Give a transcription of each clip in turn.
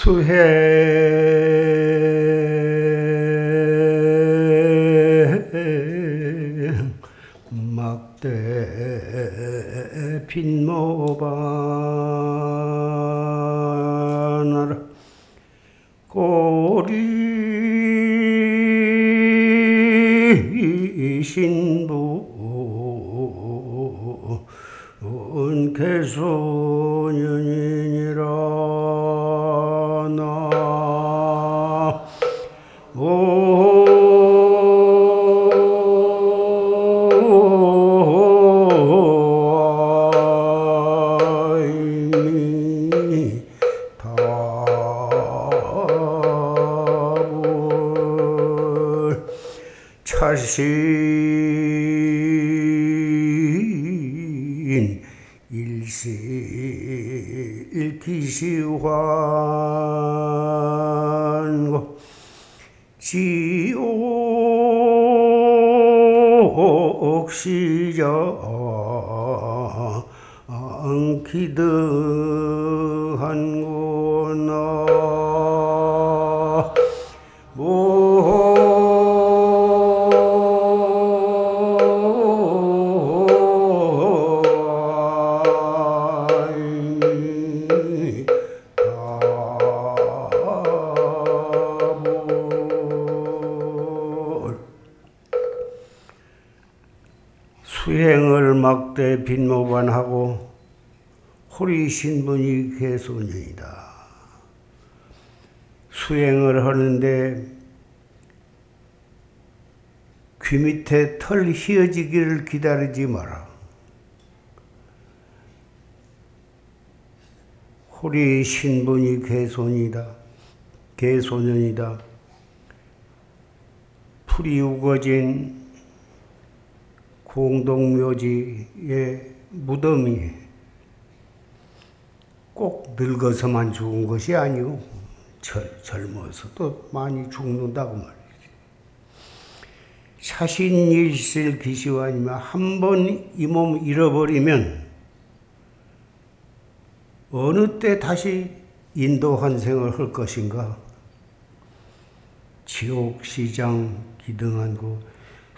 수행 막대 빈모바나라 고리 신부 은개소 차신 일시 일기시환고 지옥시저 기드 막대 빈모반하고 호리 신분이 개소년이다. 수행을 하는데 귀 밑에 털 휘어지기를 기다리지 마라. 호리 신분이 개손이다. 개소년이다. 풀이 우거진 공동묘지의 무덤이 꼭 늙어서만 죽은 것이 아니오. 젊, 젊어서도 많이 죽는다고 말이지. 사신일실 기시환이면 한 번 이 몸 잃어버리면 어느 때 다시 인도 환생을 할 것인가? 지옥 시장 기등한고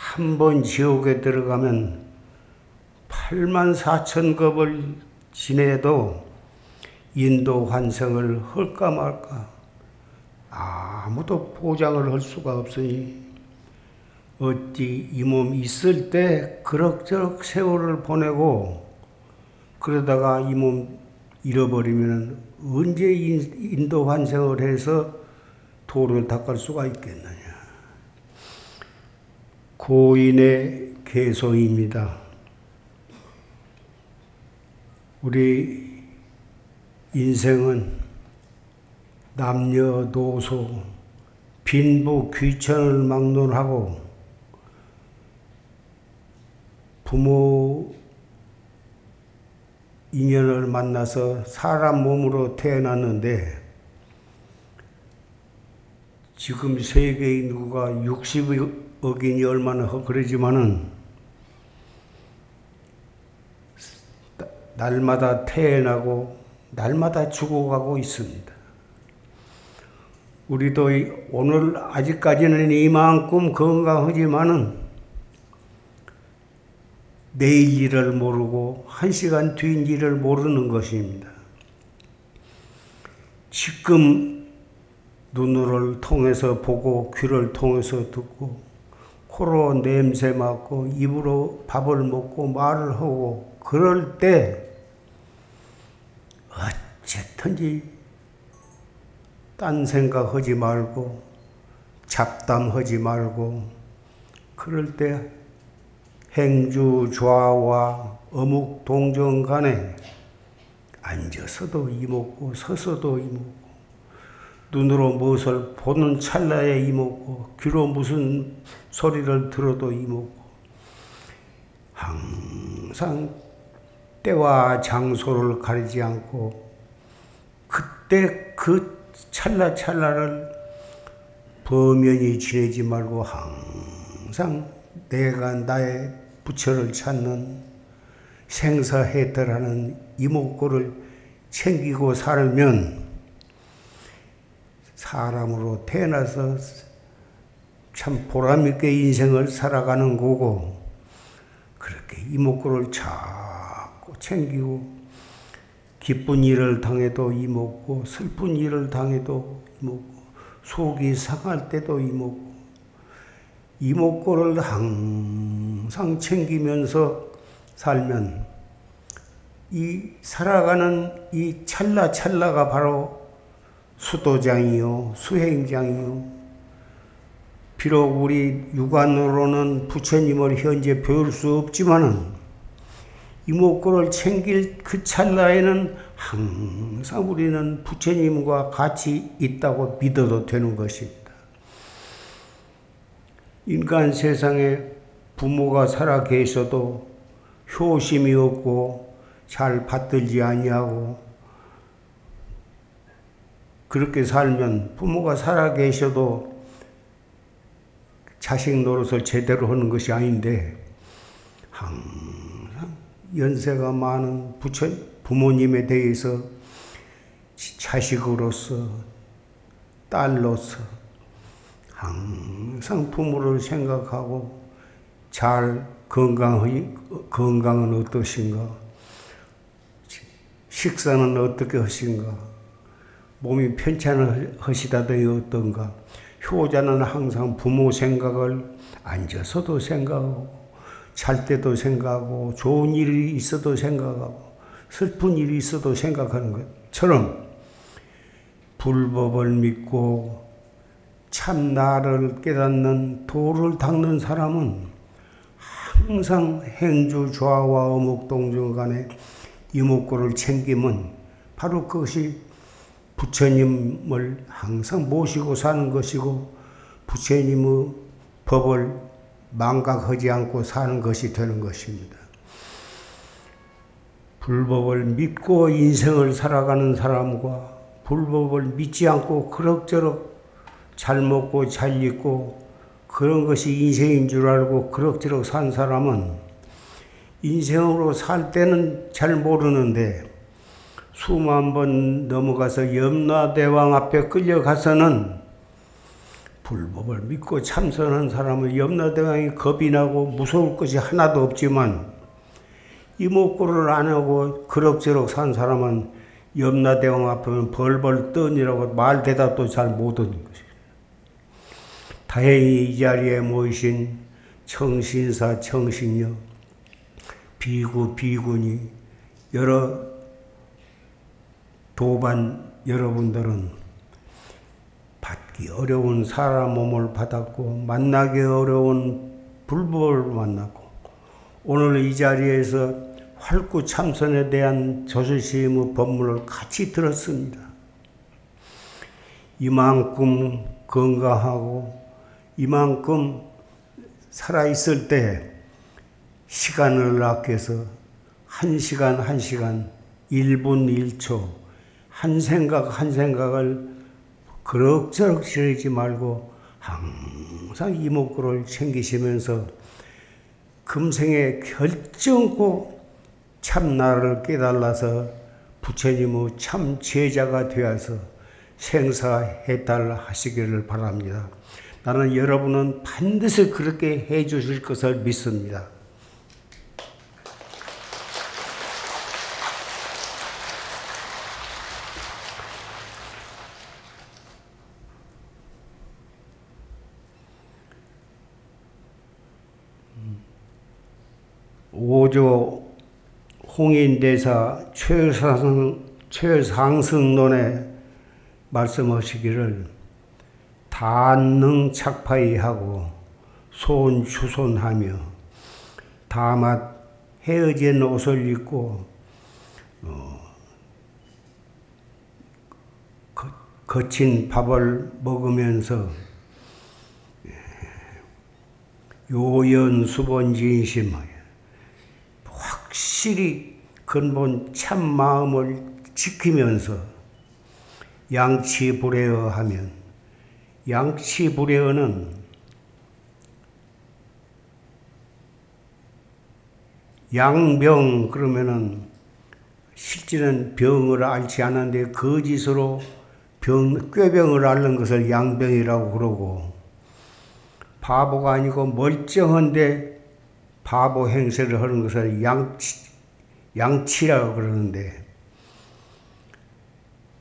한 번 지옥에 들어가면 8만 4천 겁을 지내도 인도 환생을 할까 말까 아무도 보장을 할 수가 없으니 어찌 이 몸 있을 때 그럭저럭 세월을 보내고 그러다가 이 몸 잃어버리면 언제 인도 환생을 해서 도를 닦을 수가 있겠느냐. 고인의 개소입니다. 우리 인생은 남녀노소 빈부 귀천을 막론하고 부모 인연을 만나서 사람 몸으로 태어났는데 지금 세계 인구가 60 억인이 얼마나 그러지만은 날마다 태어나고 날마다 죽어가고 있습니다. 우리도 오늘 아직까지는 이만큼 건강하지만은 내일 일을 모르고 한 시간 뒤인 일을 모르는 것입니다. 지금 눈을 통해서 보고 귀를 통해서 듣고 코로 냄새 맡고 입으로 밥을 먹고 말을 하고 그럴 때 어쨌든지 딴 생각하지 말고 잡담하지 말고 그럴 때 행주 좌와 어묵 동정 간에 앉아서도 이먹고 서서도 이먹고 눈으로 무엇을 보는 찰나에 이먹고 귀로 무슨 소리를 들어도 이먹고. 항상 때와 장소를 가리지 않고 그때 그 찰나찰나를 범연히 지내지 말고 항상 내가 나의 부처를 찾는 생사해탈하는 이목구를 챙기고 살면 사람으로 태어나서 참 보람있게 인생을 살아가는 거고, 그렇게 이목구를 자꾸 챙기고, 기쁜 일을 당해도 이목구, 슬픈 일을 당해도 이목구, 속이 상할 때도 이목구, 이목구를 항상 챙기면서 살면 이 살아가는 이 찰나찰나가 바로 수도장이요, 수행장이요. 비록 우리 육안으로는 부처님을 현재 배울 수 없지만은 이목구를 챙길 그 찰나에는 항상 우리는 부처님과 같이 있다고 믿어도 되는 것입니다. 인간 세상에 부모가 살아 계셔도 효심이 없고 잘 받들지 아니하고 그렇게 살면 부모가 살아 계셔도 자식 노릇을 제대로 하는 것이 아닌데 항상 연세가 많은 부처 부모님에 대해서 자식으로서 딸로서 항상 부모를 생각하고 잘 건강 건강은 어떠신가? 식사는 어떻게 하신가 몸이 편찮으시다더니 어떤가? 효자는 항상 부모 생각을 앉아서도 생각하고 잘 때도 생각하고 좋은 일이 있어도 생각하고 슬픈 일이 있어도 생각하는 것처럼 불법을 믿고 참 나를 깨닫는 도를 닦는 사람은 항상 행주 좌와 어묵 동중 간에 이목구를 챙기면 바로 그것이 부처님을 항상 모시고 사는 것이고 부처님의 법을 망각하지 않고 사는 것이 되는 것입니다. 불법을 믿고 인생을 살아가는 사람과 불법을 믿지 않고 그럭저럭 잘 먹고 잘 입고 그런 것이 인생인 줄 알고 그럭저럭 산 사람은 인생으로 살 때는 잘 모르는데 수만 번 넘어가서 염라대왕 앞에 끌려가서는 불법을 믿고 참선한 사람은 염라대왕이 겁이 나고 무서울 것이 하나도 없지만 이목구를 안 하고 그럭저럭 산 사람은 염라대왕 앞에는 벌벌 떠니라고 말 대답도 잘 못하는 것이에요. 다행히 이 자리에 모이신 청신사 청신녀 비구 비군이 여러 도반 여러분들은 받기 어려운 사람 몸을 받았고 만나기 어려운 불법을 만났고 오늘 이 자리에서 활구 참선에 대한 조실시의 법문을 같이 들었습니다. 이만큼 건강하고 이만큼 살아있을 때 시간을 아껴서 한 시간 한 시간 1분 1초 한 생각 한 생각을 그럭저럭 지르지 말고 항상 이목구를 챙기시면서 금생에 결정코 참 나를 깨달아서 부처님의 참 제자가 되어서 생사해탈 하시기를 바랍니다. 나는 여러분은 반드시 그렇게 해 주실 것을 믿습니다. 오조 홍인대사 최상승, 최상승론에 말씀하시기를 단능 착파이하고 손추손하며 다맛 헤어진 옷을 입고 어, 거친 밥을 먹으면서 요연수본진심하여 확실히 근본 참 마음을 지키면서 양치불에어 하면 양치불에어는 양병 그러면은 실제는 병을 앓지 않았는데 거짓으로 병, 꾀병을 앓는 것을 양병이라고 그러고 바보가 아니고 멀쩡한데 바보 행세를 하는 것을 양치, 양치라고 그러는데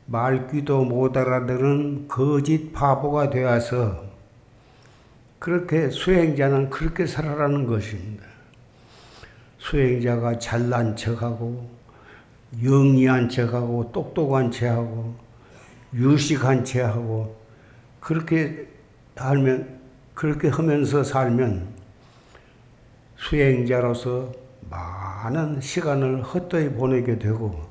말귀도 못 알아들은 거짓 바보가 되어서 그렇게 수행자는 그렇게 살아라는 것입니다. 수행자가 잘난 척하고 영리한 척하고 똑똑한 척하고 유식한 척하고 그렇게 알면 그렇게 하면서 살면 수행자로서 많은 시간을 헛되이 보내게 되고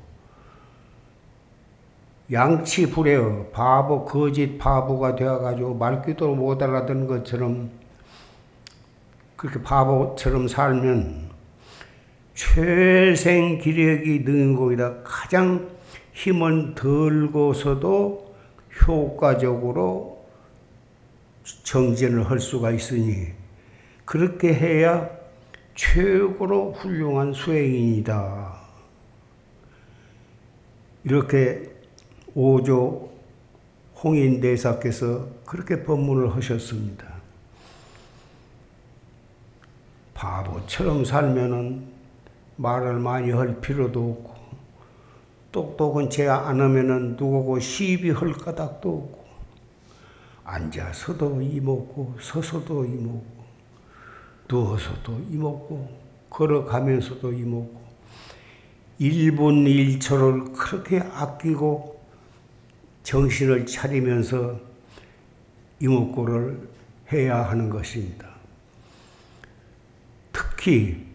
양치 불에어 바보 거짓 바보가 되어가지고 말귀도 못 알아듣는 것처럼 그렇게 바보처럼 살면 최생 기력이 는 곡이다. 가장 힘은 덜고서도 효과적으로 정진을 할 수가 있으니 그렇게 해야 최고로 훌륭한 수행인이다. 이렇게 오조 홍인대사께서 그렇게 법문을 하셨습니다. 바보처럼 살면은 말을 많이 할 필요도 없고 똑똑한 채안 하면은 누구고 시비 할 까닭도 없고 앉아서도 이먹고 서서도 이먹고 누워서도 이먹고 걸어가면서도 이먹고 1분 1초를 그렇게 아끼고 정신을 차리면서 이목구를 해야 하는 것입니다. 특히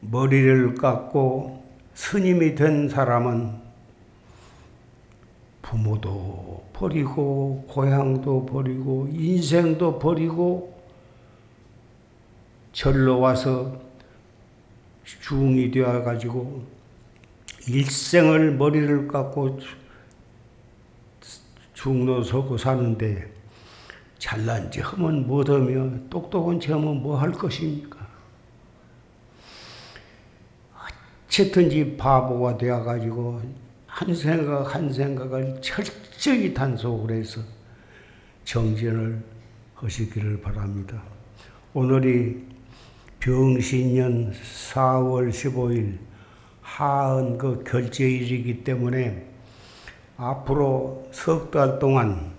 머리를 깎고 스님이 된 사람은 부모도 버리고 고향도 버리고 인생도 버리고 절로 와서 중이 되어 가지고 일생을 머리를 깎고 중로 서고 사는데 잘난 지 하면 못하며 똑똑한 체 하면 뭐 할 것입니까? 어쨌든지 바보가 되어가지고 한 생각 한 생각을 철저히 단속을 해서 정진을 하시기를 바랍니다. 오늘이 병신년 4월 15일 하은 그 결제일이기 때문에 앞으로 석 달 동안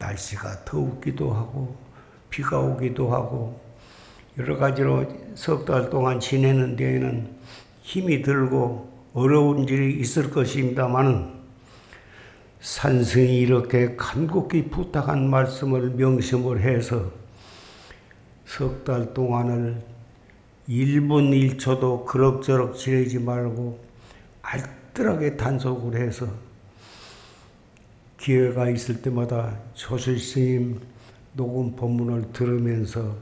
날씨가 더우기도 하고 비가 오기도 하고 여러 가지로 석 달 동안 지내는 데에는 힘이 들고 어려운 일이 있을 것입니다만은 산승이 이렇게 간곡히 부탁한 말씀을 명심을 해서 석 달 동안을 1분 1초도 그럭저럭 지내지 말고 알뜰하게 단속을 해서 기회가 있을 때마다 조실 스님 녹음 법문을 들으면서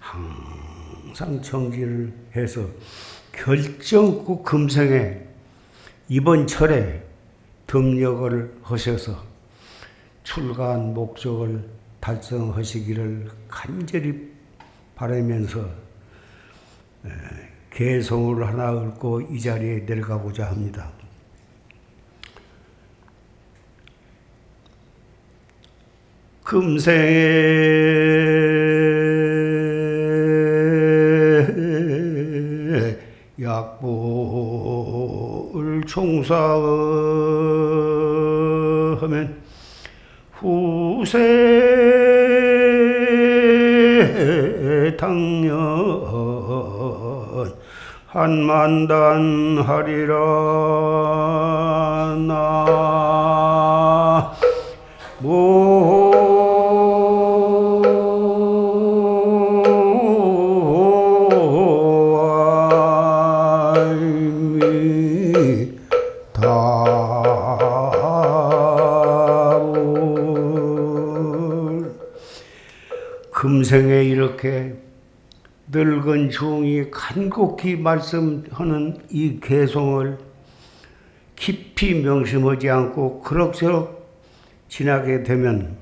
항상 정지를 해서 결정코 금생에 이번 철에 등력을 하셔서 출가한 목적을 달성하시기를 간절히 바라면서 개성을 하나 읊고 이 자리에 내려가고자 합니다. 금생에 약불 총사하면 후세 당연 한만단 하리라 나 금생에 이렇게 늙은 중이 간곡히 말씀하는 이 개송을 깊이 명심하지 않고 그럭저럭 지나게 되면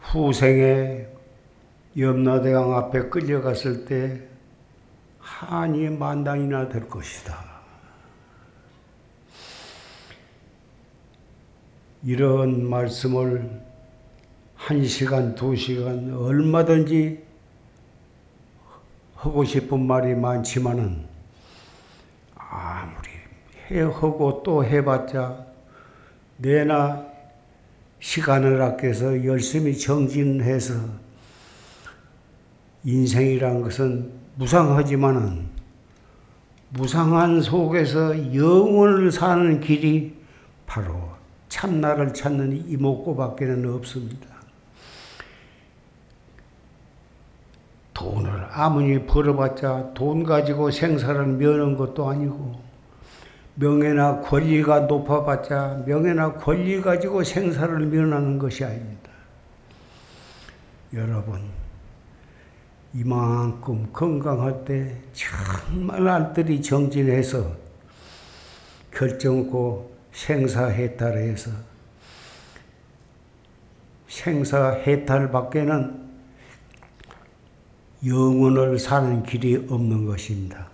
후생에 염라대왕 앞에 끌려갔을 때 한이 만당이나 될 것이다. 이런 말씀을 한 시간, 두 시간 얼마든지 하고 싶은 말이 많지만은 아무리 해 하고 또 해봤자 내나 시간을 아껴서 열심히 정진해서 인생이란 것은 무상하지만은 무상한 속에서 영원을 사는 길이 바로 참나를 찾는 이목구밖에는 없습니다. 돈을 아무리 벌어봤자 돈 가지고 생사를 면한 것도 아니고 명예나 권리가 높아봤자 명예나 권리 가지고 생사를 면하는 것이 아닙니다. 여러분 이만큼 건강할 때 정말 알뜰히 정진해서 결정코 생사해탈해서 생사해탈 밖에는 영혼을 사는 길이 없는 것입니다.